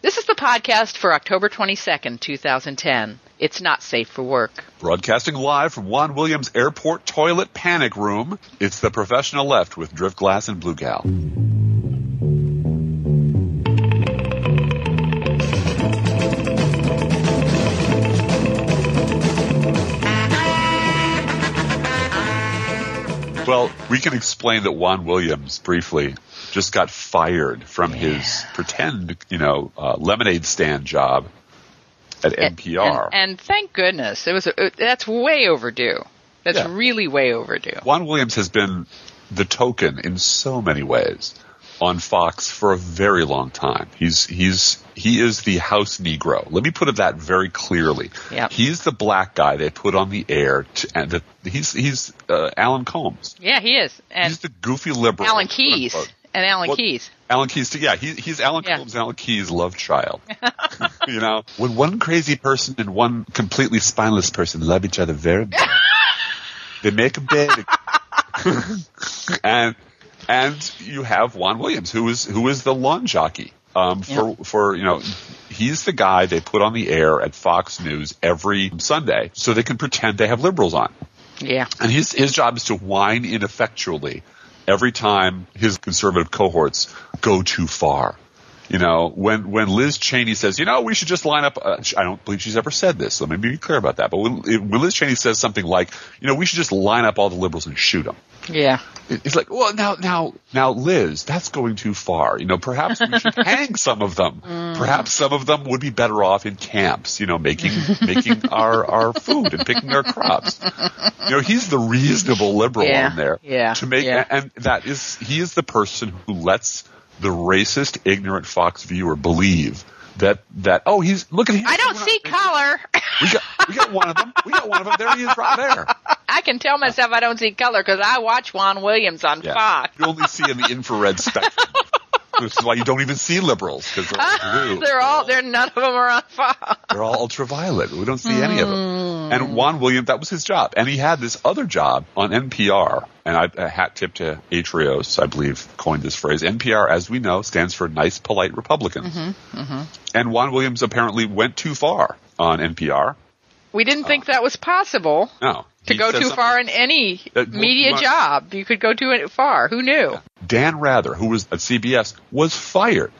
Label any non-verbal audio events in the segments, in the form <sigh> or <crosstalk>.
This is the podcast for October 22nd, 2010. It's not safe for work. Broadcasting live from Juan Williams Airport Toilet Panic Room, it's the professional left with Driftglass and Blue Gal. Well, we can explain that Juan Williams briefly just got fired from Yeah. his pretend, you know, uh, lemonade stand job at NPR. And, and thank goodness. It was a, that's way overdue. That's Yeah. really way overdue. Juan Williams has been the token in so many ways on Fox for a very long time. He's he's he is the house Negro. Let me put it that very clearly. Yep. He's the black guy they put on the air, to, and the, he's he's uh, Alan Colmes. Yeah, he is. And he's the goofy liberal. Alan Keyes. quote-unquote. And Alan What- Keyes. Alan Keyes, yeah, he, he's Alan Yeah. Colmes, Alan Keyes' love child. <laughs> you know, when one crazy person and one completely spineless person love each other very much, <laughs> they make a bed, <laughs> and and you have Juan Williams, who is who is the lawn jockey. Um, for for you know, he's the guy they put on the air at Fox News every Sunday, so they can pretend they have liberals on. Yeah. And his his job is to whine ineffectually every time his conservative cohorts go too far. You know, when when Liz Cheney says, you know, we should just line up. Uh, I don't believe she's ever said this, so let me be clear about that. But when, when Liz Cheney says something like, you know, we should just line up all the liberals and shoot them, Yeah. it's like, well, now, now, now, Liz, that's going too far. You know, perhaps we should <laughs> hang some of them. Perhaps some of them would be better off in camps. You know, making making <laughs> our our food and picking our crops. You know, he's the reasonable liberal Yeah, on there. yeah, To make yeah. and that is he is the person who lets the racist, ignorant Fox viewer believe that that oh he's look at him. I don't see color. We got we got one of them. We got one of them. There he is, right there. <laughs> I can tell myself I don't see color because I watch Juan Williams on Yeah. Fox. You only see in the infrared spectrum. <laughs> This is why you don't even see liberals because they're. <laughs> They're all, they're none of them are on Fox. They're all ultraviolet. We don't see any of them. Hmm. And Juan Williams, that was his job. And he had this other job on NPR. And I, a hat tip to Atrios, I believe, coined this phrase. NPR, as we know, stands for nice, polite Republicans. Mm-hmm, And Juan Williams apparently went too far on NPR. We didn't think that was possible No. to go too something- far in any Uh, media job. You could go too far. Who knew? Dan Rather, who was at CBS, was fired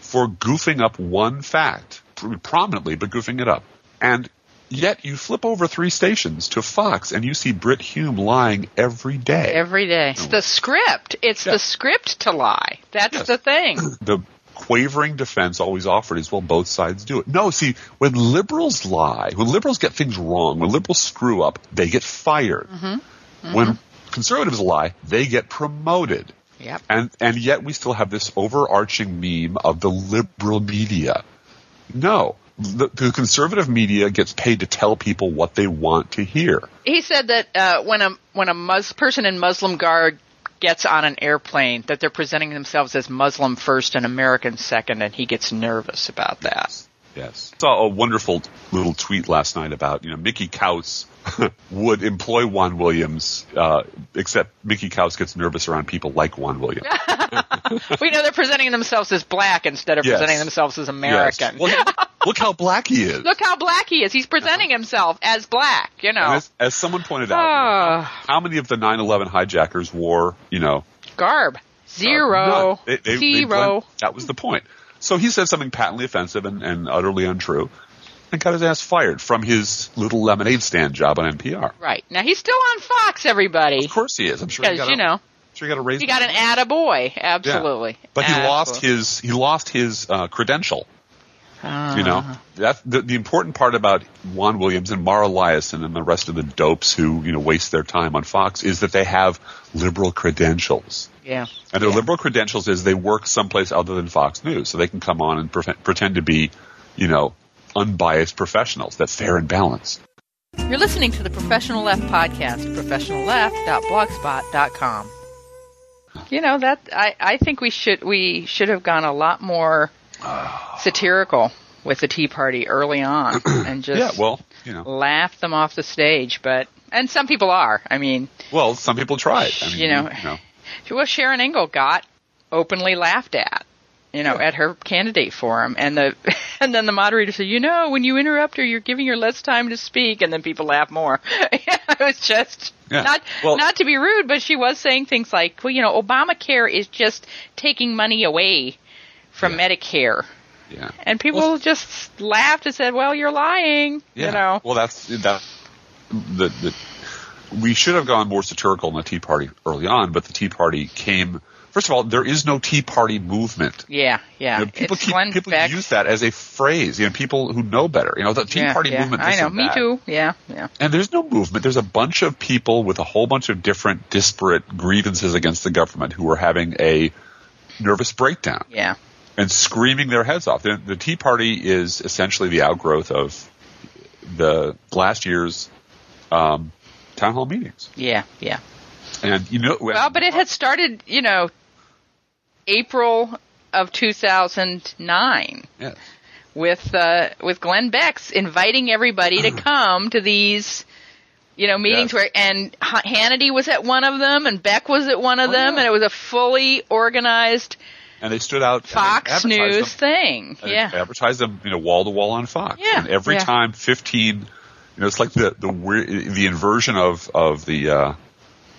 for goofing up one fact, prominently, but goofing it up. And yet you flip over three stations to Fox and you see Brit Hume lying every day. Every day. It's the script. It's Yeah. the script to lie. That's Yes. the thing. <clears throat> the quavering defense always offered is, well, both sides do it. No, see, when liberals lie, when liberals get things wrong, when liberals screw up, they get fired. Mm-hmm. When mm-hmm. conservatives lie, they get promoted. Yep. And and yet we still have this overarching meme of the liberal media. No, the, the conservative media gets paid to tell people what they want to hear. He said that uh, when a when a Mus- person in Muslim garb gets on an airplane, that they're presenting themselves as Muslim first and American second, and he gets nervous about that. Yes. Saw a wonderful little tweet last night about, you know, Mickey Kaus <laughs> would employ Juan Williams, uh, except Mickey Kaus gets nervous around people like Juan Williams. <laughs> we know they're presenting themselves as black instead of Yes. presenting themselves as American. Yes. Well, look how black he is. Look how black he is. He's presenting himself as black, you know. As, as someone pointed out, you know, how many of the 9/11 hijackers wore, you know, Garb. Zero. None. They- they- they Zero. blend- that was the point. So he said something patently offensive and, and utterly untrue, and got his ass fired from his little lemonade stand job on NPR. right. Now he's still on Fox, everybody. Of course he is. I'm sure he Because, got you a, know, sure he got a raise. he got an attaboy. Yeah. Absolutely. But he lost his he lost his uh, credential. Ah. You know, that the, the important part about Juan Williams and Mara Liasson and the rest of the dopes who you know waste their time on Fox is that they have liberal credentials. Yeah. And their Yeah. liberal credentials is they work someplace other than Fox News, so they can come on and pre- pretend to be, you know, unbiased professionals. That's fair and balanced. You're listening to the Professional Left podcast, professionalleft.blogspot.com. You know that I, I think we should we should have gone a lot more satirical with the Tea Party early on <clears throat> and just Yeah, well, you know, laugh them off the stage. But and some people are. I mean, well, some people tried. I mean, You know. you know, well, Sharon Angle got openly laughed at you know, at her candidate forum, and the <laughs> and then the moderator said, you know, when you interrupt her, you're giving her less time to speak, and then people laugh more. <laughs> it was just Yeah. not Well- not to be rude, but she was saying things like, well, you know, Obamacare is just taking money away from Yeah. Medicare. Yeah. And people Well- just laughed and said, "Well, you're lying." Yeah. You know. Well, that's that. The, the we should have gone more satirical in the Tea Party early on, but the Tea Party came. First of all, there is no Tea Party movement. Yeah, yeah. You know, people keep, people Beck. use that as a phrase. You know, people who know better. You know, the Tea yeah, Party yeah. movement. I know. Me that. too. Yeah, yeah. And there's no movement. There's a bunch of people with a whole bunch of different disparate grievances against the government who are having a nervous breakdown Yeah. and screaming their heads off. The, the Tea Party is essentially the outgrowth of the last year's um, town hall meetings. Yeah, yeah. And you know, Well, but it had started, you know, April of 2009 yeah. with uh, with Glenn Beck's inviting everybody to <clears throat> come to these, you know, meetings Yes. where and H- Hannity was at one of them and Beck was at one of Oh, them, yeah. and it was a fully organized and they stood out. Fox News them. thing. Yeah, advertised them, you know, wall to wall on Fox. Yeah, And every yeah. time, fifteen. You know, it's like the the the inversion of of the uh,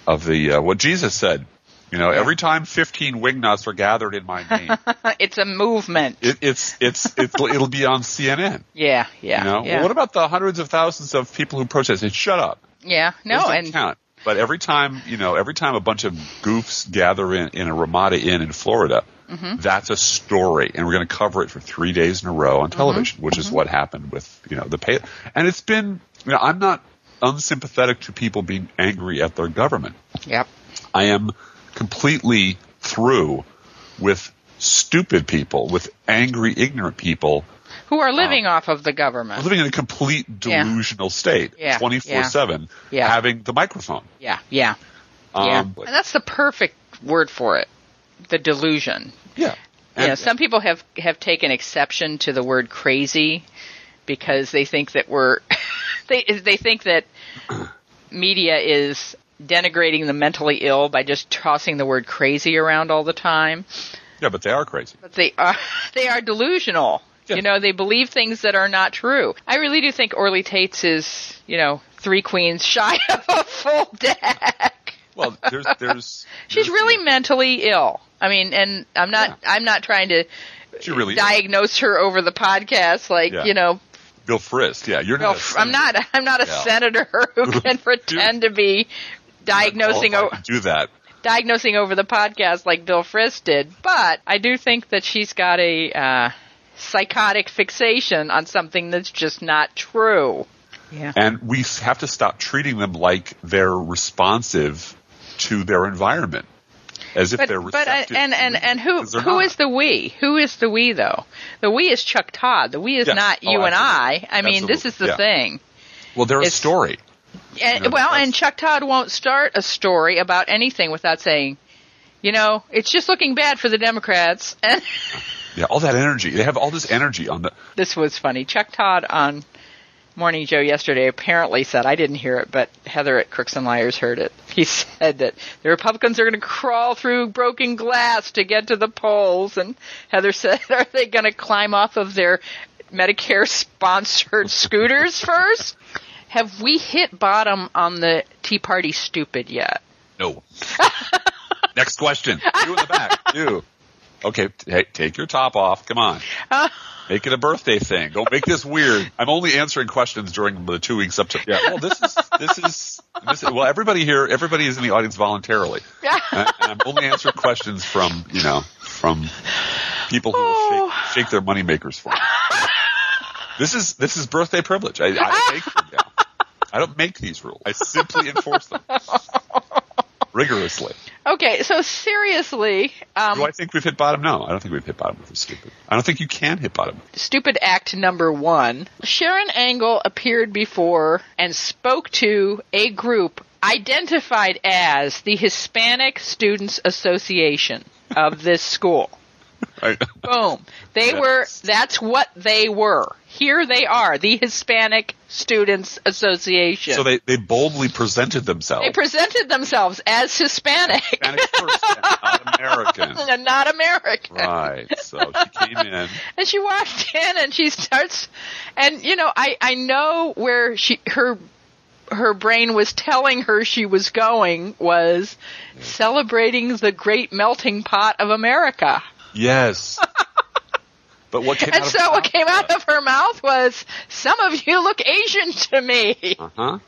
of the uh, what Jesus said. You know, every time fifteen wingnuts are gathered in my name, <laughs> it's a movement. it, it's it's it's it'll be on CNN. <laughs> yeah, yeah, You know, yeah. well, what about the hundreds of thousands of people who protested? Shut up. yeah, no, and count. But every time, you know, every time a bunch of goofs gather in, in a Ramada Inn in Florida, Mm-hmm. that's a story, and we're going to cover it for three days in a row on television, which Mm-hmm. is what happened with, you know, the pay. And it's been, you know, I'm not unsympathetic to people being angry at their government. yep, I am completely through with stupid people, with angry, ignorant people who are living off of the government. living in a complete Yeah. delusional state, Yeah, twenty four seven, Yeah. having the microphone. Yeah, yeah, yeah. Um, And that's the perfect word for it. The delusion. yeah. Yeah, And- some people have have taken exception to the word crazy because they think that we're <laughs> they they think that media is denigrating the mentally ill by just tossing the word crazy around all the time. yeah, but they are crazy. But they are <laughs> they are delusional. Yeah. You know, they believe things that are not true. I really do think Orly Taitz is, you know, three queens shy <laughs> of a full deck. Well, there's there's <laughs> She's there's really the- mentally ill. I mean, and I'm not I'm not trying to she really is. diagnose her over the podcast like, Yeah. you know, Bill Frist. Yeah, you're no, not. a I'm not I'm not a Yeah. senator who <laughs> can pretend to be diagnosing o- to do that. diagnosing over the podcast like Bill Frist did, but I do think that she's got a uh, psychotic fixation on something that's just not true. Yeah. And we have to stop treating them like they're responsive to their environment, as if But they're but uh, I, and and and who who is the we? Who is the we though? The we is Chuck Todd. The we is Yes. not Oh, you and I. I mean, this is the Yeah. thing. well, they're a story. And, know, well, and Chuck Todd won't start a story about anything without saying, you know, it's just looking bad for the Democrats. And <laughs> Yeah, all that energy. They have all this energy on the. this was funny. Chuck Todd on Morning Joe yesterday apparently said, I didn't hear it, but Heather at Crooks and Liars heard it. He <laughs> said that the Republicans are going to crawl through broken glass to get to the polls. And Heather said, <laughs> are they going to climb off of their Medicare sponsored <laughs> scooters first? Have we hit bottom on the Tea Party stupid yet? No. Next question. You in the back. You. Okay, t- take your top off. Come on. Make it a birthday thing. Don't make this weird. I'm only answering questions during the two weeks up to. Yeah. Well, this is this is this. Is, well, everybody here, everybody is in the audience voluntarily, and, and I'm only answering questions from you know from people who will shake, oh. shake their moneymakers for me. This is this is birthday privilege. I, I make them down. I don't make these rules. I simply enforce them rigorously. Okay, so seriously, um, Do I think we've hit bottom? No, I don't think we've hit bottom with this stupid. I don't think you can hit bottom. stupid act number one. Sharon Angle appeared before and spoke to a group identified as the Hispanic Students Association of this school. <laughs> Right. Boom. They Yes. were, that's what they were. Here they are, the Hispanic Students Association. So they, they boldly presented themselves. They presented themselves as Hispanic Hispanic first, not American. <laughs> and not American. Right. So she came in. <laughs> And she walked in and she starts, and you know, I, I know where she, her, her brain was telling her she was going was celebrating the great melting pot of America. Yes. But what came And out so her what came out of her mouth was, some of you look Asian to me. Uh huh.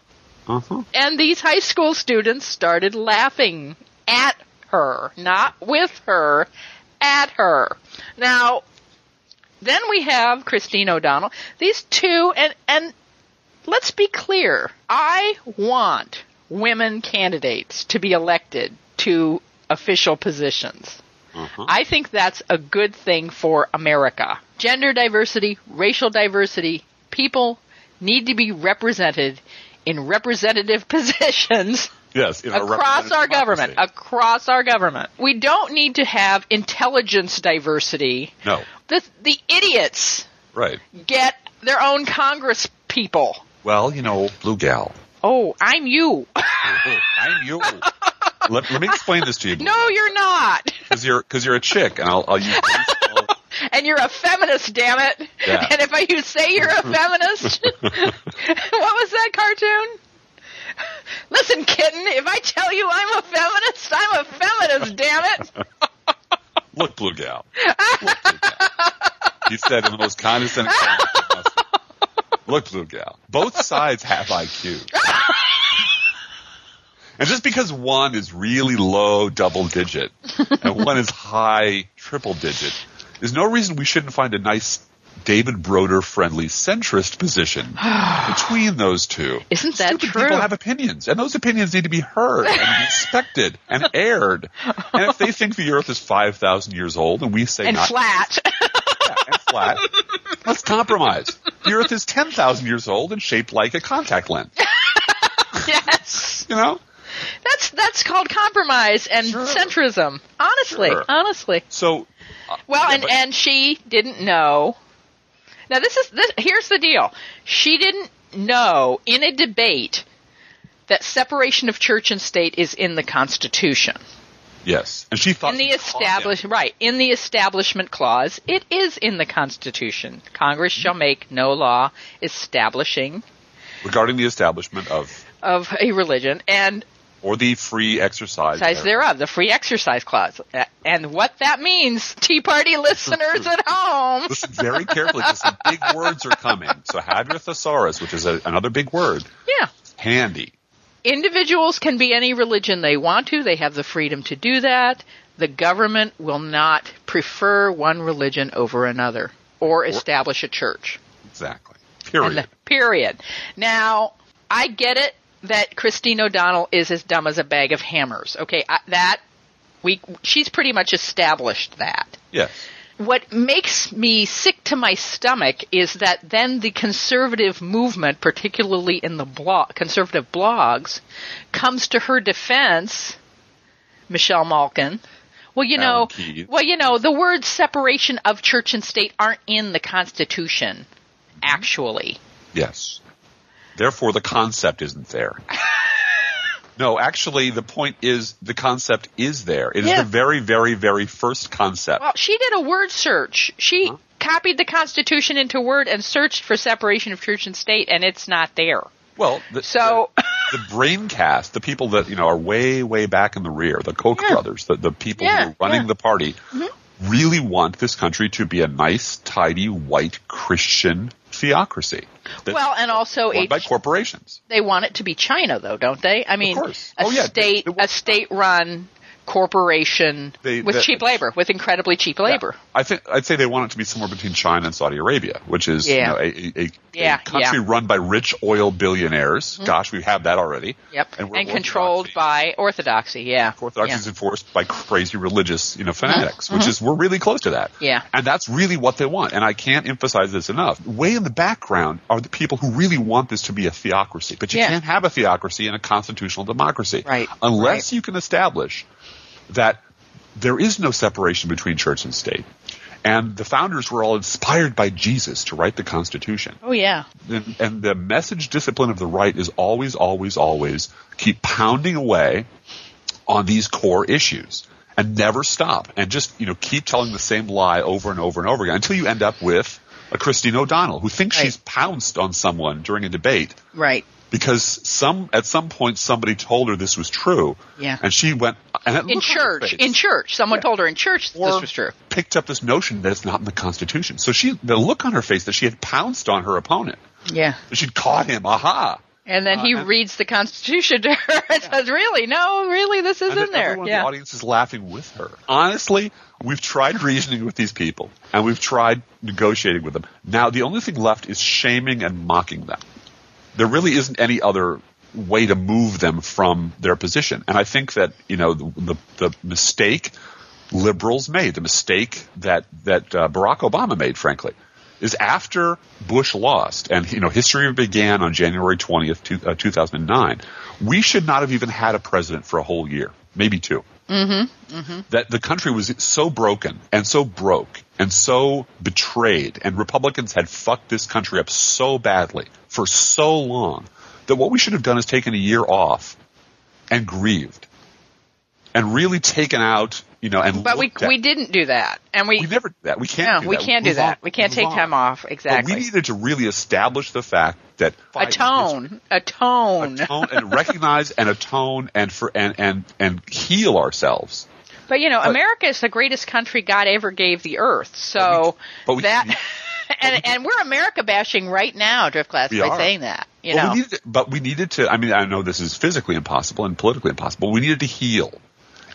Uh huh. And these high school students started laughing at her, not with her, at her. Now, then we have Christine O'Donnell. These two, and, and let's be clear. I want women candidates to be elected to official positions. Uh-huh. I think that's a good thing for America. Gender diversity, racial diversity, people need to be represented in representative <laughs> positions Yes. In across our representative government. Across our government. We don't need to have intelligence diversity. no. The, the idiots Right. get their own Congress people. Well, you know, blue gal. Oh, I'm you. Oh, <laughs> I'm you. <laughs> let, let me explain this to you. <laughs> no, you're not. Because you're, cause you're a chick, and I'll, I'll use. <laughs> And you're a feminist, damn it. Yeah. And if I you say you're a feminist, <laughs> what was that cartoon? Listen, kitten, if I tell you I'm a feminist, I'm a feminist, damn it. Look, blue gal. Look, blue gal. He said in the most condescending. Look, blue gal. Both sides have IQ. And just because one is really low double digit and <laughs> one is high triple digit, there's no reason we shouldn't find a nice David Broder friendly centrist position <sighs> between those two. Isn't that Stupid true? People have opinions, and those opinions need to be heard and respected and aired. And if they think the Earth is five thousand years old, and we say And not flat. yeah, and flat, let's compromise. The Earth is ten thousand years old and shaped like a contact lens. <laughs> yes. You know, That's that's called compromise and Sure. centrism. Honestly, Sure. honestly. so uh, Well, Yeah, and but- and she didn't know. Now this is this. Here's the deal. She didn't know in a debate that separation of church and state is in the Constitution. yes, and she thought In the establish right in the Establishment Clause, it is in the Constitution. Congress shall make no law establishing regarding the establishment of of a religion and or the free exercise. exercise thereof, the free exercise clause. And what that means, <laughs> Tea Party listeners at home. Listen very carefully because big <laughs> words are coming. So have your thesaurus, which is a, another big word, Yeah. handy. Individuals can be any religion they want to. They have the freedom to do that. The government will not prefer one religion over another or establish a church. Exactly. Period. the- period. Now, I get it that Christine O'Donnell is as dumb as a bag of hammers. Okay, I, that we she's pretty much established that. yes. What makes me sick to my stomach is that then the conservative movement, particularly in the blog, conservative blogs, comes to her defense, Michelle Malkin. Well, you know, well, you know, the words separation of church and state aren't in the Constitution, actually. Yes. Therefore, the concept isn't there. <laughs> no, actually, the point is the concept is there. It is Yeah. the very, very, very first concept. Well, she did a word search. She Huh? copied the Constitution into Word and searched for separation of church and state, and it's not there. Well, the, So- the, <laughs> the brain cast, the people that you know are way, way back in the rear, the Koch Yeah. brothers, the, the people Yeah, who are running the party, mm-hmm. Really want this country to be a nice, tidy, white Christian theocracy. Well, and also by corporations. they want it to be China, though, don't they? I mean, course. a Oh, yeah. state, a state-run corporation They- with that- cheap labor, with incredibly cheap labor. I think I'd say they want it to be somewhere between China and Saudi Arabia, which is you know, a, a, Yeah, a country yeah. run by rich oil billionaires. Gosh, we have that already. Yep, And, and, controlled by orthodoxy. Yeah, Orthodoxy yeah. is enforced by crazy religious, you know, fanatics, which is we're really close to that. Mm-hmm. Yeah. and that's really what they want. And I can't emphasize this enough. Way in the background are the people who really want this to be a theocracy, but you Yeah. can't have a theocracy in a constitutional democracy, Right, Unless right. you can establish that there is no separation between church and state. And the founders were all inspired by Jesus to write the Constitution. Oh yeah. And, and the message discipline of the right is always, always, always keep pounding away on these core issues and never stop and just, you know, keep telling the same lie over and over and over again until you end up with a Christine O'Donnell who thinks Right. she's pounced on someone during a debate Right. Because some at some point somebody told her this was true. Yeah. And she went and In looked on her church. In church. Someone Yeah. told her in church Or this was true. Picked up this notion that it's not in the Constitution. So she the look on her face that she had pounced on her opponent. Yeah. She'd caught him. Aha. And then he Uh, and- reads the Constitution to her and says, "Really? No, really, this is and in there." Yeah. the audience is laughing with her. Honestly, we've tried reasoning with these people and we've tried negotiating with them. Now the only thing left is shaming and mocking them. There really isn't any other way to move them from their position. And I think that, you know, the, the, the mistake liberals made, the mistake that, that uh, Barack Obama made, frankly, is after Bush lost and, you know, history began on January 20th, two, uh, 2009, we should not have even had a president for a whole year, maybe 2 that the country was so broken and so broke and so betrayed and Republicans had fucked this country up so badly for so long that what we should have done is taken a year off and grieved and really taken out, you know, and But we at- we didn't do that, and we, we never do that. We can't. no, do we that. can't do that. We can't take on. time off. But Exactly. we needed to really establish the fact that atone, atone. atone and recognize and atone and for and and and heal ourselves. But you know, But- America is the greatest country God ever gave the earth. So but we- that, <laughs> we- and and we're America bashing right now, Driftglass, We by are. saying that. You But know, we needed to, but we needed to. I mean, I know this is physically impossible and politically impossible. We needed to heal.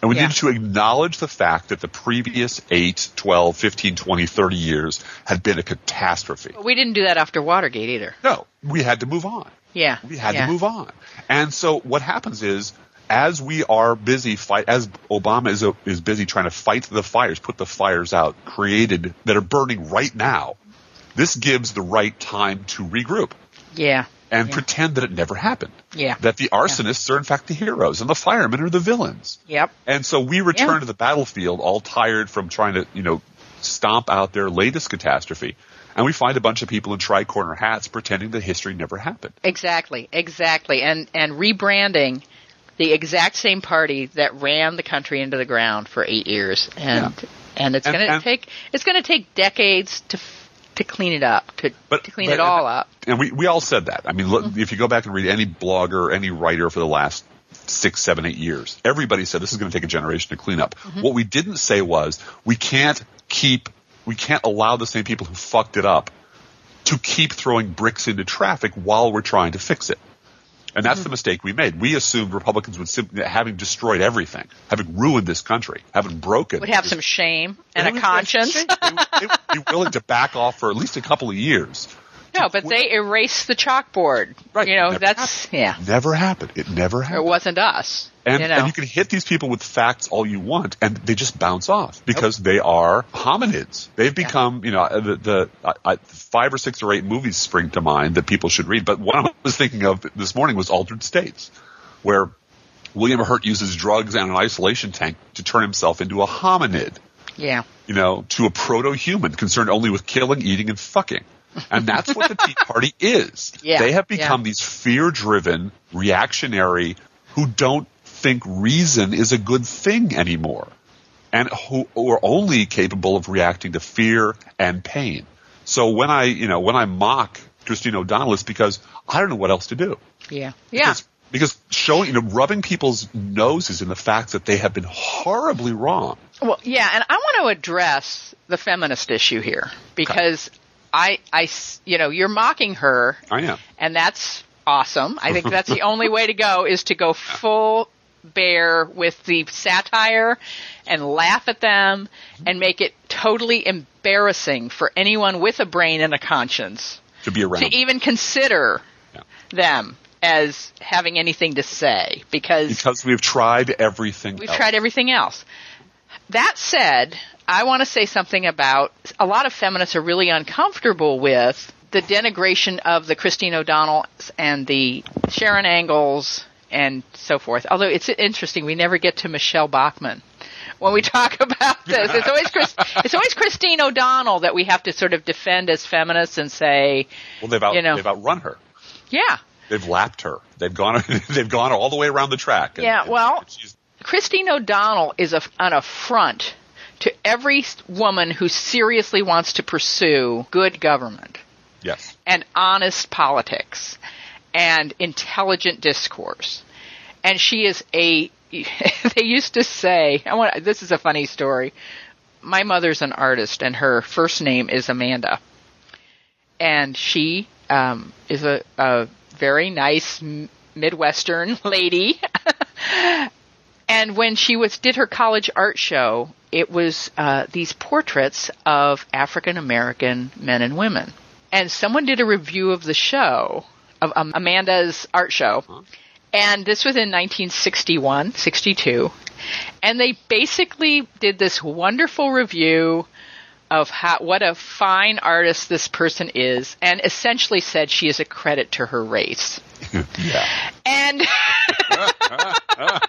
And we Yeah. needed to acknowledge the fact that the previous 8, 12, 15, 20, 30 years had been a catastrophe. But we didn't do that after Watergate either. No, we had to move on. Yeah, We had yeah. to move on. And so what happens is, as we are busy fight, as Obama is, is busy trying to fight the fires, put the fires out created that are burning right now, this gives the right time to regroup Yeah, and Yeah. pretend that it never happened. Yeah. That the arsonists are in fact the heroes and the firemen are the villains. yep. And so we return Yeah. to the battlefield all tired from trying to, you know, stomp out their latest catastrophe. And we find a bunch of people in tri-corner hats pretending that history never happened. Exactly, exactly, and and rebranding the exact same party that ran the country into the ground for eight years, and and it's going to take it's going to take decades to to clean it up, to But- to clean but- it all up. And we, we all said that. I mean, look, Mm-hmm. if you go back and read any blogger, any writer for the last six, seven, eight years, everybody said this is going to take a generation to clean up. Mm-hmm. What we didn't say was we can't keep, we can't allow the same people who fucked it up to keep throwing bricks into traffic while we're trying to fix it. And that's the mistake we made. We assumed Republicans would simply, having destroyed everything, having ruined this country, having broken, Would have some shame and a conscience. shame. They would- they would be willing to back off for at least a couple of years. no, but they erased the chalkboard. Right. You know, Never that's yeah. Never happened. It never happened. It wasn't us. And you know. and you can hit these people with facts all you want, and they just bounce off because they are hominids. They've become, you know, the, the I, I, five or six or eight movies spring to mind that people should read. But one I was thinking of this morning was Altered States, where William Hurt uses drugs and an isolation tank to turn himself into a hominid yeah. you know, to a proto-human concerned only with killing, eating, and fucking. And that's what the Tea Party is. <laughs> Yeah, they have become yeah. these fear-driven, reactionary, who don't think reason is a good thing anymore, and who, are only capable of reacting to fear and pain. So when I, you know, when I mock Christine O'Donnell, it's because I don't know what else to do. Yeah. Yeah. Because, because showing, you know, rubbing people's noses in the fact that they have been horribly wrong. Well, yeah, and I want to address the feminist issue here because I, I, s- you know, you're mocking her, I am. and that's awesome. I think that's the <laughs> only way to go is to go full bear with the satire and laugh at them and make it totally embarrassing for anyone with a brain and a conscience to be around. to even consider Yeah. them as having anything to say because because we've tried everything. We've else. tried everything else. That said, I want to say something about a lot of feminists are really uncomfortable with the denigration of the Christine O'Donnells and the Sharon Angles and so forth. Although it's interesting, we never get to Michele Bachmann when we <laughs> talk about this. It's always Chris, it's always Christine O'Donnell that we have to sort of defend as feminists and say, Well, they've out, You know. they've outrun her. yeah, They've lapped her. They've gone. <laughs> they've gone all the way around the track. And- Yeah, well- she's, Christine O'Donnell is a, an affront to every woman who seriously wants to pursue good government yes. and honest politics and intelligent discourse. And she is a, <laughs> they used to say, I want, this is a funny story. My mother's an artist and her first name is Amanda. And she, um, is a, a very nice Midwestern <laughs> lady. And when she was, did her college art show, it was, uh, these portraits of African American men and women and someone did a review of the show of um, Amanda's art show, and this was in 1961, 62, and they basically did this wonderful review of how what a fine artist this person is, and essentially said she is a credit to her race. <laughs> Yeah. And <laughs> <laughs>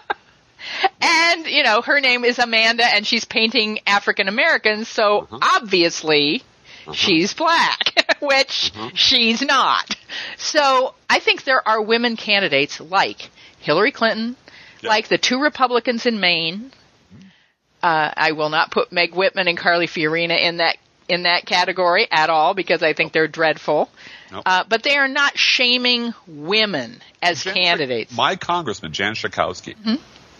and you know her name is Amanda, and she's painting African Americans, so obviously she's black, <laughs> which she's not. So I think there are women candidates like Hillary Clinton, Yeah. like the two Republicans in Maine. Uh, I will not put Meg Whitman and Carly Fiorina in that in that category at all because I think they're dreadful. Nope. Uh, but they are not shaming women as Jan- candidates. Mm-hmm. My congressman, Jan Schakowsky,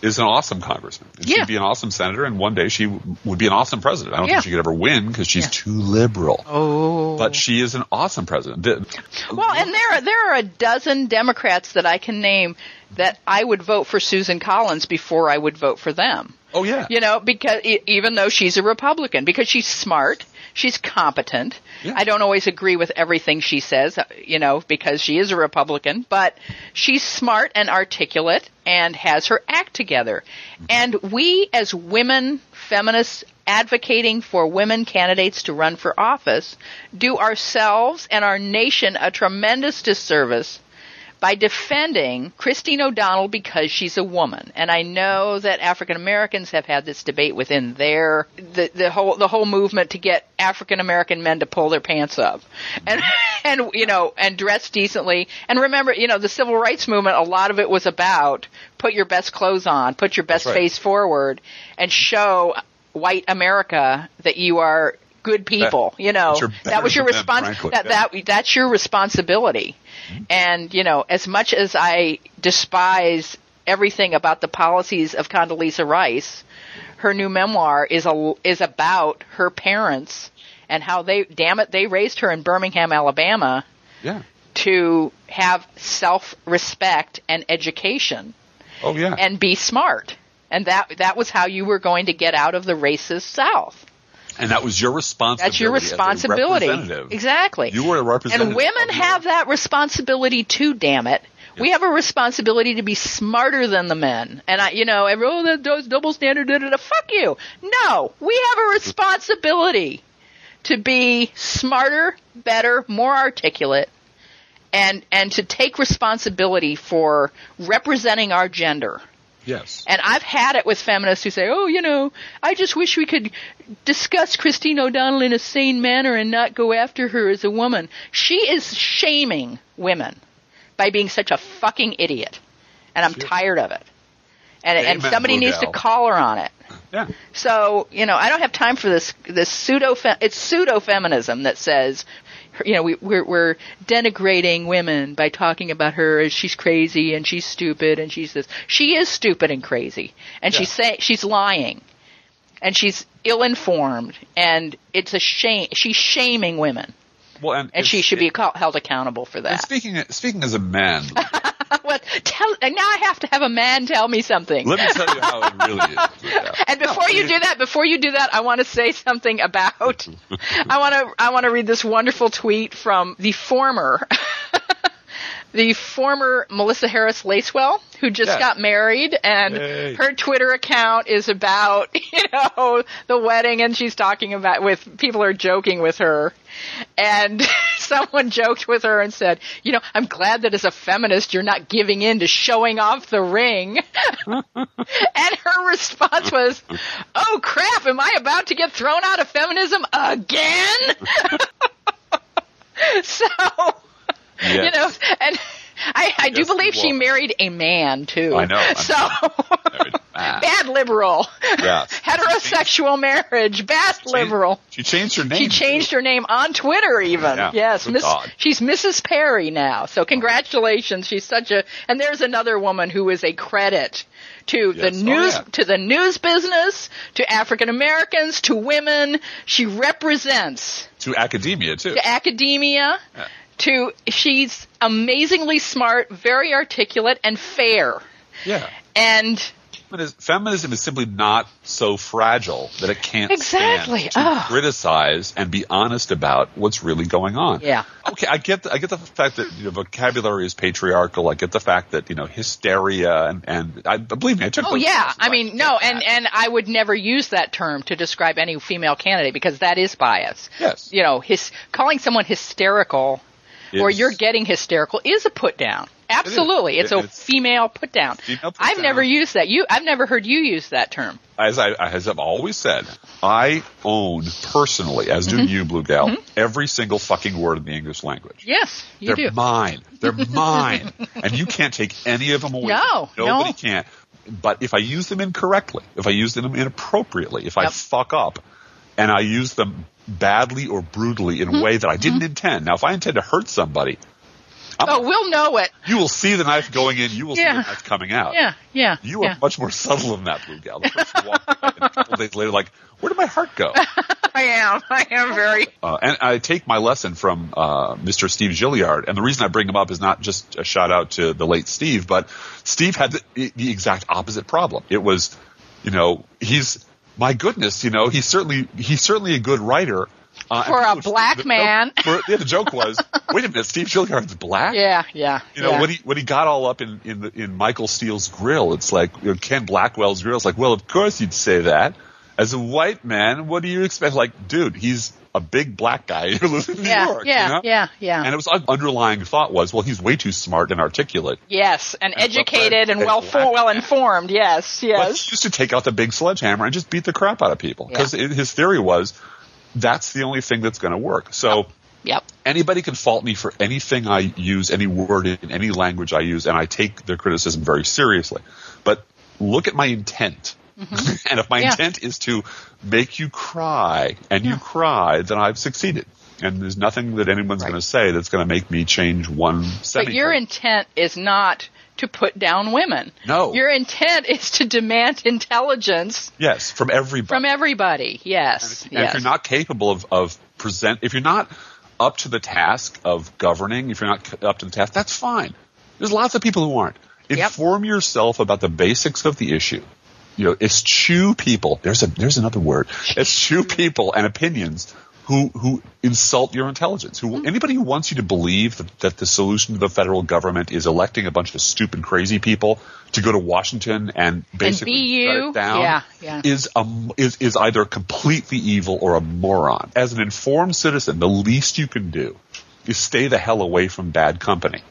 is an awesome congressman. And Yeah. She'd be an awesome senator, and one day she w- would be an awesome president. I don't Yeah. think she could ever win because she's Yeah. too liberal. oh, But she is an awesome president. The- Well, and there are, there are a dozen Democrats that I can name that I would vote for Susan Collins before I would vote for them. Oh yeah. You know, because e- even though she's a Republican, because she's smart, she's competent. Yeah. I don't always agree with everything she says, uh, you know, because she is a Republican, but she's smart and articulate and has her act together. And we as women feminists advocating for women candidates to run for office do ourselves and our nation a tremendous disservice by defending Christine O'Donnell because she's a woman. And I know that African Americans have had this debate within their the, the whole the whole movement to get African American men to pull their pants up and <laughs> and you know and dress decently. And remember, you know, the civil rights movement a lot of it was about put your best clothes on, put your best right. face forward and show white America that you are good people, you know. that That was your than them, response that Yeah. that that's your responsibility. Mm-hmm. And, you know, as much as I despise everything about the policies of Condoleezza Rice, her new memoir is a, is about her parents and how they, damn it, they raised her in Birmingham, Alabama Yeah. to have self-respect and education Oh yeah. and be smart. And that, that was how you were going to get out of the racist South. And that was your responsibility. That's your responsibility. Exactly. You were a representative. And women have that responsibility too, damn it. We have a responsibility to be smarter than the men. And I, you know, every, oh, that does double standard, da, da, da. Fuck you. No, we have a responsibility to be smarter, better, more articulate, and, and to take responsibility for representing our gender. Yes. And I've had it with feminists who say, "Oh, you know, I just wish we could discuss Christine O'Donnell in a sane manner and not go after her as a woman." She is shaming women by being such a fucking idiot, and I'm tired of it. And and Amen, somebody needs to call her on it. Yeah. So you know, I don't have time for this this pseudo it's pseudo feminism that says, you know, we, we're we're denigrating women by talking about her as she's crazy and she's stupid and she's this. She is stupid and crazy, and she's say she's lying, and she's ill informed, and it's a shame. She's shaming women, Well, and, and she should be ca- held accountable for that. speaking speaking as a man, <laughs> what? Tell and now I have to have a man tell me something. let me tell you how it really is. Yeah. <laughs> And before No, you mean, do that, before you do that, I want to say something about. <laughs> I want to. I want to read this wonderful tweet from the former, the former Melissa Harris Lacewell, who just Yeah. got married, and Yay. her Twitter account is about <laughs> you know the wedding, and she's talking about with people are joking with her, and <laughs> someone joked with her and said, "You know, I'm glad that as a feminist you're not giving in to showing off the ring." <laughs> and her response was, "Oh crap, am I about to get thrown out of feminism again?" so, Yes. you know, and I, I do believe she married a man too. I know. I'm So Married a man. bad liberal. Yes. <laughs> Heterosexual marriage, bad liberal. She changed her name. She changed her name on Twitter even. Yeah, yes, Miss, she's Mrs. Perry now. So congratulations. She's such a and there's another woman who is a credit to the Yes. Oh, news yeah. to the news business, to African Americans, to women. She represents to academia too. to academia. Yeah. To she's amazingly smart, very articulate, and fair. Yeah. And Feminism, feminism is simply not so fragile that it can't Exactly. Oh. criticize and be honest about what's really going on. Yeah. Okay, I get the, I get the fact that you know, vocabulary is patriarchal. I get the fact that you know hysteria and and I believe me, I took. Oh yeah. I mean no, and that. and I would never use that term to describe any female candidate because that is bias. Yes. You know, his calling someone hysterical or you're getting hysterical is a put down. Absolutely, it's a It's- female put down. Female put I've down. never used that. You, I've never heard you use that term. as I as I've always said, I own personally, as Mm-hmm. do you, Blue Gal, every single fucking word in the English language. Yes, you They're do. mine. They're <laughs> mine. and you can't take any of them away. No, Nobody no. can. But if I use them incorrectly, if I use them inappropriately, if I fuck up and I use them badly or brutally Mm-hmm. in a way that I didn't intend. Now, if I intend to hurt somebody, oh, we'll know it. you will see the knife going in, you will see the knife coming out. Yeah, yeah. You yeah. are much more subtle than that, Blue Gal. The person walking a couple days later, like, where did my heart go? <laughs> I am. I am very. Uh, and I take my lesson from uh, Mr. Steve Gilliard, and the reason I bring him up is not just a shout out to the late Steve, but Steve had the, the exact opposite problem. It was, you know, he's my goodness, you know, he's certainly he's certainly a good writer. Uh, For a black the man. for- yeah, the joke was, <laughs> wait a minute, Steve Gilliard's black. Yeah, yeah. You know, yeah. when he when he got all up in in, the, in Michael Steele's grill, it's like you know, Ken Blackwell's grill. It's like, well, of course you'd say that. As a white man, what do you expect? Like, dude, he's a big black guy <laughs> who lives in New yeah, York. yeah, you know? yeah, yeah. And it was uh, underlying thought was, well, he's way too smart and articulate. yes, and, And educated and and well well informed. Yes, But yes. he used to take out the big sledgehammer and just beat the crap out of people because his theory was that's the only thing that's going to work. So Yep. anybody can fault me for anything I use, any word in any language I use, and I take their criticism very seriously. But look at my intent. <laughs> and if my Mm-hmm. Yeah. intent is to make you cry and you cry, then I've succeeded. And there's nothing that anyone's Right. going to say that's going to make me change one But semicolon. your intent is not to put down women. No. Your intent is to demand intelligence yes, from everybody. from everybody. Yes. And yes. if you're not capable of, of present, if you're not up to the task of governing, if you're not up to the task, that's fine. There's lots of people who aren't. Yep. Inform yourself about the basics of the issue. You know, eschew people. There's a there's another word. Eschew people and opinions who who insult your intelligence. Who Mm-hmm. anybody who wants you to believe that, that the solution to the federal government is electing a bunch of stupid, crazy people to go to Washington and basically be shut it down Yeah, yeah. is a, is is either completely evil or a moron. As an informed citizen, the least you can do is stay the hell away from bad company.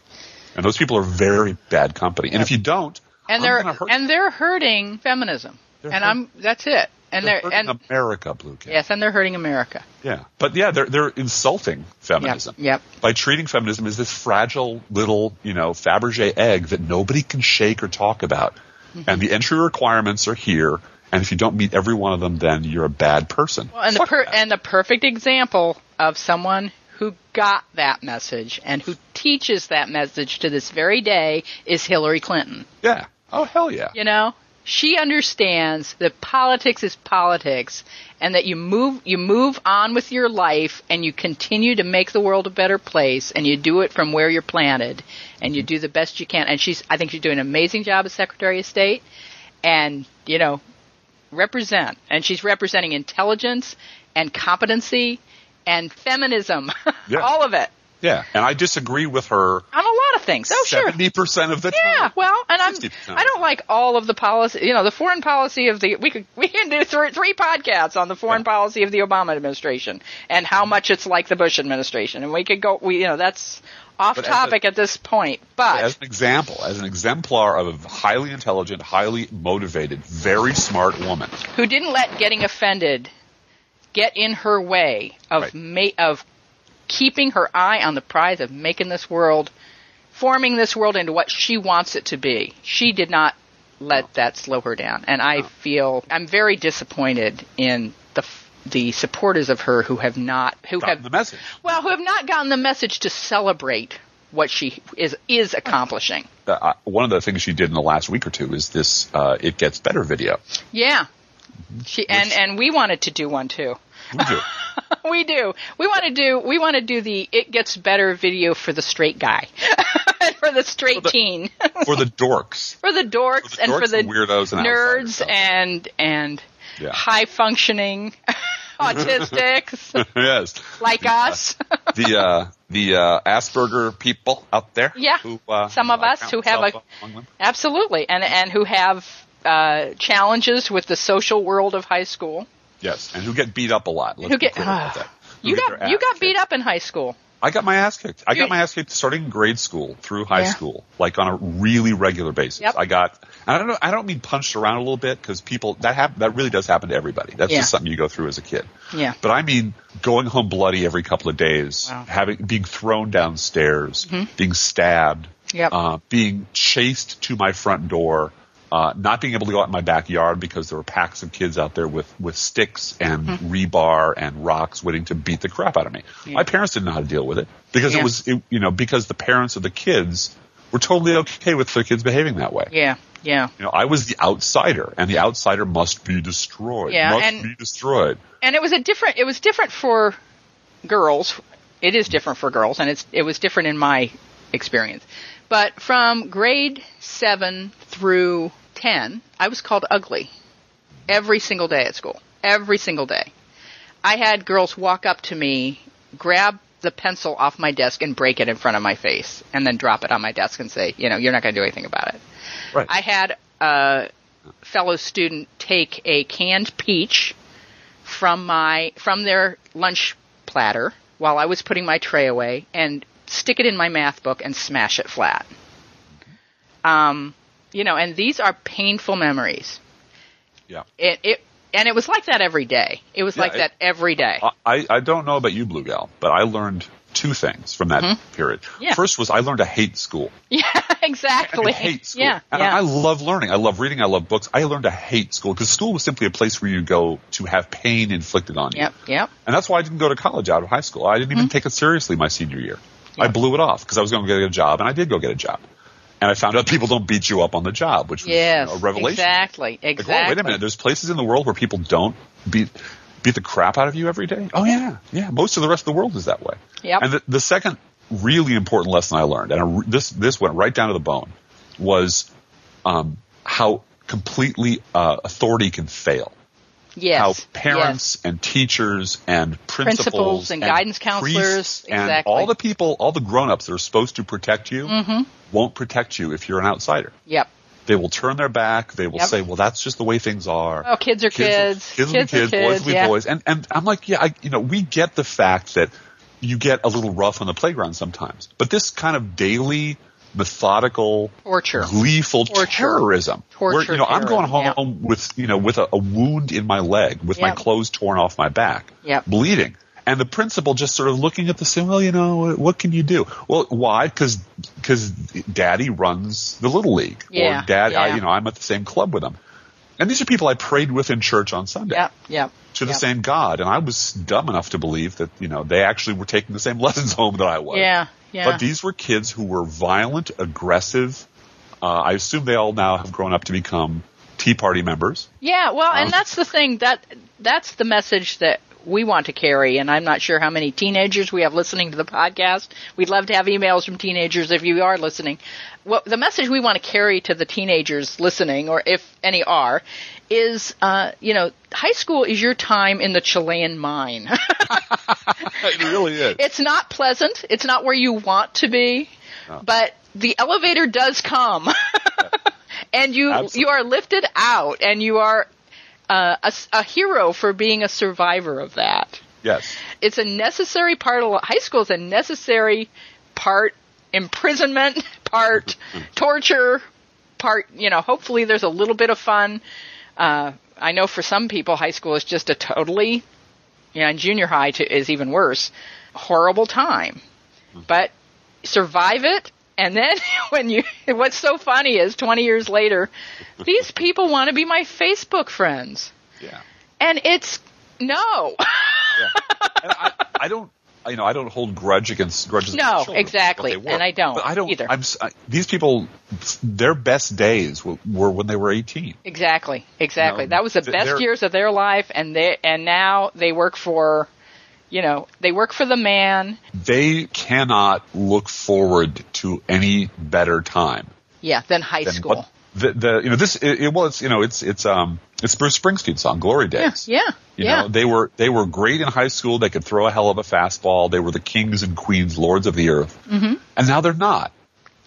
And those people are very bad company. And if you don't, and I'm they're and they're hurting feminism. They're and hurt- I'm that's it. And they're they're, hurting and America, Blue Cat. yes, and they're hurting America. Yeah, but yeah, they're they're insulting Yep. feminism Yep. by treating feminism as this fragile little, you know, Fabergé egg that nobody can shake or talk about. Mm-hmm. And the entry requirements are here. And if you don't meet every one of them, then you're a bad person. Well, and the per- that. and the perfect example of someone who got that message and who teaches that message to this very day is Hillary Clinton. yeah. Oh hell yeah. You know, she understands that politics is politics and that you move you move on with your life and you continue to make the world a better place and you do it from where you're planted and you mm-hmm. do the best you can. And she's I think she's doing an amazing job as Secretary of State and you know represent. And she's representing intelligence and competency and feminism. <laughs> Yeah. all of it Yeah, and I disagree with her on a lot of things. Oh, sure. Seventy percent of the time. Yeah, well, and I'm 60% I don't like all of the policy. You know, the foreign policy of the we could <laughs> we can do three, three podcasts on the foreign Yeah. policy of the Obama administration and how much it's like the Bush administration, and we could go. We you know that's off But as a- topic at this point, but As an example, as an exemplar of a highly intelligent, highly motivated, very smart woman. who didn't let getting offended get in her way of Right. ma- of keeping her eye on the prize of making this world, forming this world into what she wants it to be. She did not let that slow her down, and I feel I'm very disappointed in the the supporters of her who have not who Gotten have the message. well who have not gotten the message to celebrate what she is is accomplishing. Uh, one of the things she did in the last week or two is this uh, "It Gets Better" video. Yeah. She and and we wanted to do one too. We do. <laughs> <laughs> we do. We want to do. We want to do the "It Gets Better" video for the straight guy, <laughs> for the straight the- teen, <laughs> for the dorks. for the dorks, For the and dorks for the and weirdos and nerds and and Yeah. high functioning autistics yes. like us. The uh, the uh, Asperger people out there. Yeah. Who, uh, Some of us who have a- Absolutely, and and who have uh, challenges with the social world of high school. Yes, and who get beat up a lot. Let's Who get- that. Who You got you got beat up in high school. I got my ass kicked. I got my ass kicked starting grade school through high Yeah. school, like on a really regular basis. Yep. I got, I don't know, I don't mean punched around a little bit because people that happen, that really does happen to everybody. That's Yeah. just something you go through as a kid. Yeah. But I mean going home bloody every couple of days, Wow. Mm-hmm. having being thrown downstairs, being stabbed, Yep. uh, being chased to my front door, uh, not being able to go out in my backyard because there were packs of kids out there with, with sticks and Mm-hmm. rebar and rocks waiting to beat the crap out of me. My parents didn't know how to deal with it because Yeah. it was, it, you know, because the parents of the kids were totally okay with their kids behaving that way. Yeah, yeah. You know, I was the outsider, and the outsider must be destroyed. Yeah, must and- be destroyed. and it was a different it was different for girls it is different for girls and it's it was different in my experience but from grade 7 through 10 i was called ugly every single day at school every single day i had girls walk up to me grab the pencil off my desk and break it in front of my face and then drop it on my desk and say you know you're not going to do anything about it Right. I had a fellow student take a canned peach from my from their lunch platter while I was putting my tray away and stick it in my math book and smash it flat. Um, you know, and these are painful memories. yeah. It it and it was like that every day. It was Yeah, like it- that every day. I, I don't know about you, Blue Gal, but I learned two things from that period. Mm-hmm. Yeah. First was I learned to hate school. <laughs> yeah, I exactly. could hate school. Yeah, and yeah. I, I love learning. I love reading. I love books. I learned to hate school because school was simply a place where you go to have pain inflicted on you. yep, yep. And that's why I didn't go to college out of high school. I didn't even take it seriously my senior year. I blew it off because I was going to get a job, and I did go get a job. And I found out people don't beat you up on the job, which was you know, a revelation. exactly, Like, exactly. oh, wait a minute. There's places in the world where people don't beat beat the crap out of you every day. Oh yeah, yeah. Most of the rest of the world is that way. Yep. And the, the second really important lesson I learned, and I, this this went right down to the bone, was um, how completely uh, authority can fail. Yes, How yes. parents and teachers and principals, Principals and guidance counselors, and exactly. all the people, all the grown-ups that are supposed to protect you, Mm-hmm. won't protect you if you're an outsider. Yep. They will turn their back. They will Yep. say, "Well, that's just the way things are." Oh, kids are kids. Kids, will be Kids are kids. Boys kids, will be yeah. boys. And and I'm like, yeah, I, you know, we get the fact that you get a little rough on the playground sometimes, but this kind of daily, methodical, Torture. gleeful Torture. terrorism, where Torture you know I'm going home with you know with a, a wound in my leg, with my clothes torn off my back, Yep. bleeding. And the principal just sort of looking at the saying, well, you know, what can you do? Well, why? Because because daddy runs the little league, Yeah, or dad, I, you know, I'm at the same club with him. And these are people I prayed with in church on Sunday Yep, yep. to the yep. same God, and I was dumb enough to believe that you know they actually were taking the same <laughs> lessons home that I was. Yeah, yeah. But these were kids who were violent, aggressive. Uh, I assume they all now have grown up to become Tea Party members. Yeah, well, Um, and that's the thing that that's the message that we want to carry, and I'm not sure how many teenagers we have listening to the podcast. We'd love to have emails from teenagers if you are listening. What the message we want to carry to the teenagers listening, or if any are, is uh, you know, high school is your time in the Chilean mine. <laughs> it really is. it's not pleasant. It's not where you want to be, but the elevator does come, <laughs> and you Absolutely. you are lifted out, and you are uh, a, a hero for being a survivor of that. Yes. It's a necessary part of high school. is a necessary part imprisonment, <laughs> part <laughs> torture, part you know. Hopefully, there's a little bit of fun. Uh, I know for some people, high school is just a totally, you know, and junior high to, is even worse, horrible time. But survive it, and then <laughs> when you, what's so funny is 20 years later, these people want to be my Facebook friends, Yeah. and it's no. Yeah. And I, I don't. You know, I don't hold grudge against grudges. No, against exactly. were. And I don't I don't either. I'm. I, these people, their best days were, were when they were 18. Exactly, exactly. No, that was the best years of their life, and they and now they work for, you know, they work for the man. They cannot look forward to any better time Yeah, than high than school. the, the you know this it, it well it's you know it's it's um it's Bruce Springsteen song Glory Days. yeah, You yeah. know, they were they were great in high school. They could throw a hell of a fastball. They were the kings and queens, lords of the earth. Mm-hmm. And now they're not.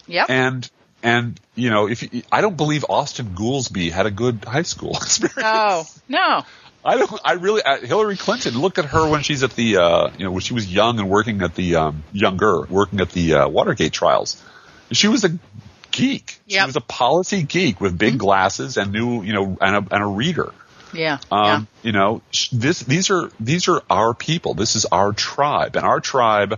yep. And and you know, if you, I don't believe Austan Goolsbee had a good high school <laughs> experience. Oh no. I don't. I really. Uh, Hillary Clinton. Look at her when she's at the. Uh, you know, when she was young and working at the um, younger, working at the uh, Watergate trials. She was a geek. She was a policy geek with big glasses and knew. You know, and a, and a reader. Yeah, Um, You know, this. These are these are our people. This is our tribe, and our tribe.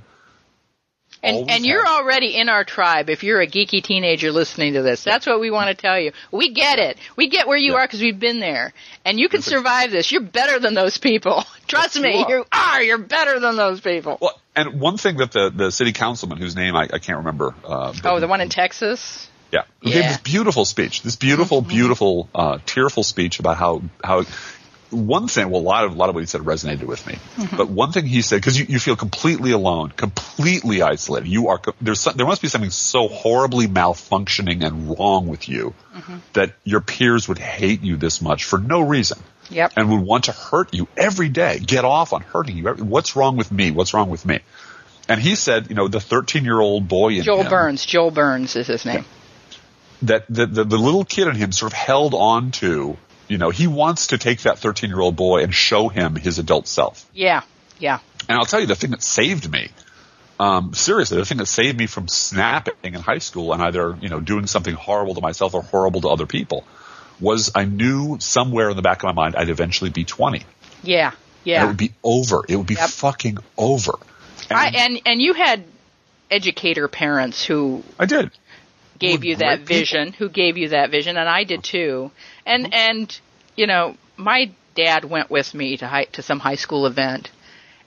And always and you're has- already in our tribe if you're a geeky teenager listening to this. That's what we want to tell you. We get it. We get where you Yeah. are because we've been there. And you can survive this. You're better than those people. <laughs> Trust Yes, me. you are. You are. You're better than those people. Well, and one thing that the the city councilman, whose name I, I can't remember. Uh, Oh, the one in Texas? Yeah, who gave this beautiful speech, this beautiful, beautiful, uh, tearful speech about how how one thing. Well, a lot of a lot of what he said resonated with me, mm-hmm. but one thing he said because you, you feel completely alone, completely isolated. You are there's some, there must be something so horribly malfunctioning and wrong with you mm-hmm. that your peers would hate you this much for no reason. Yep. And would want to hurt you every day, get off on hurting you. What's wrong with me? What's wrong with me? And he said, you know, the 13 year old boy in Joel him, Burns. Joel Burns is his name. that the, the, the little kid in him sort of held on to, you know, he wants to take that 13 year old boy and show him his adult self. Yeah, yeah. And I'll tell you the thing that saved me, um, seriously, the thing that saved me from snapping in high school and either, you know, doing something horrible to myself or horrible to other people was I knew somewhere in the back of my mind I'd eventually be 20. Yeah, And yeah. it would be over. It would be Yep. fucking over. And I, and and you had educator parents who I did. Gave Were you that great people. vision, who gave you that vision, and I did too. And uh-huh. and you know, my dad went with me to high, to some high school event,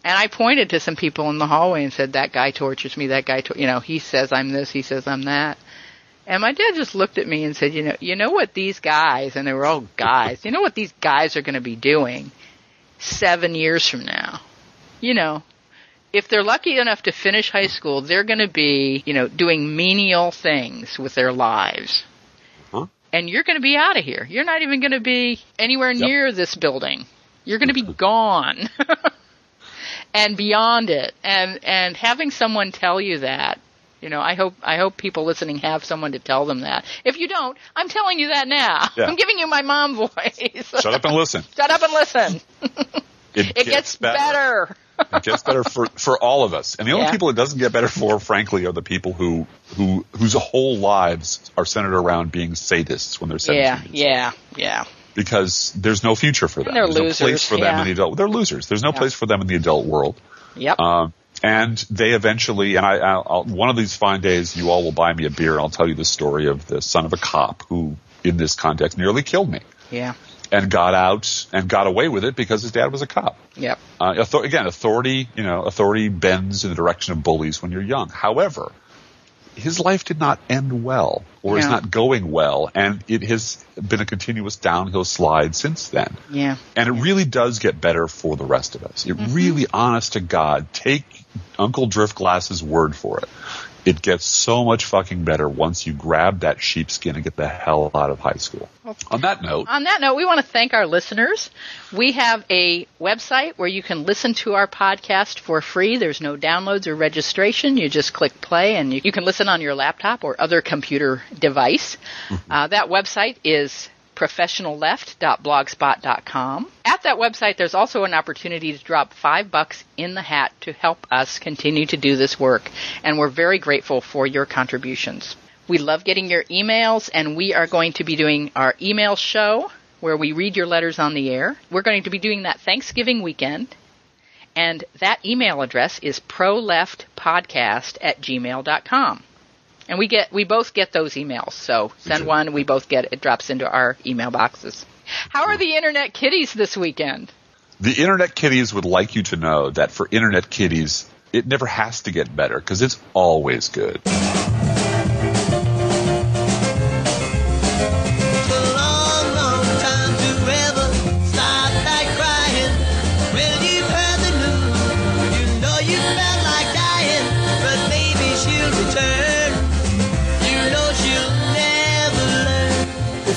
and I pointed to some people in the hallway and said, "That guy tortures me. That guy, tor-, you know, he says I'm this, he says I'm that." And my dad just looked at me and said, "You know, you know what these guys, and they were all guys. You know what these guys are going to be doing seven years from now. You know, if they're lucky enough to finish high school, they're going to be, you know, doing menial things with their lives. Huh? And you're going to be out of here. You're not even going to be anywhere Yep. near this building. You're going to be <laughs> gone. <laughs> and beyond it. And and having someone tell you that, you know, I hope I hope people listening have someone to tell them that. If you don't, I'm telling you that now. <laughs> Yeah. I'm giving you my mom voice. Shut up and listen. Shut up and listen. It, It gets better. It gets better for for all of us. And the only Yeah. people it doesn't get better for, frankly, are the people who who whose whole lives are centered around being sadists when they're 17 Yeah, yeah, yeah. Because there's no future for them. they're there's no place losers, for them yeah. in the adult. They're losers. There's no Yeah. place for them in the adult world. Yep. Um, and they eventually, and I, I'll, I'll, one of these fine days, you all will buy me a beer, and I'll tell you the story of the son of a cop who, in this context, nearly killed me, yeah. And got out and got away with it because his dad was a cop. Yep. Uh, author- again, authority, you know, authority bends in the direction of bullies when you're young. However, his life did not end well, or is not going well, and it has been a continuous downhill slide since then. Yeah. And it really does get better for the rest of us. It Mm-hmm. really, honest to God, take Uncle Driftglass's word for it. It gets so much fucking better once you grab that sheepskin and get the hell out of high school. On that note, On that note, we want to thank our listeners. We have a website where you can listen to our podcast for free. There's no downloads or registration. You just click play and you, you can listen on your laptop or other computer device. Uh, that website is professionalleft.blogspot.com. At that website, there's also an opportunity to drop five bucks in the hat to help us continue to do this work, and we're very grateful for your contributions. We love getting your emails, and we are going to be doing our email show where we read your letters on the air. We're going to be doing that Thanksgiving weekend, and that email address is proleftpodcast at gmail.com. And we get we both get those emails. So send one, we both get it. It drops into our email boxes. How are the internet kitties this weekend? the internet kitties would like you to know that for internet kitties, it never has to get better because it's always good.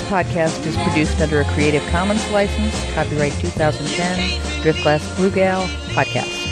Podcast is produced under a Creative Commons license, copyright 2010, Driftglass Blue Gal Podcast.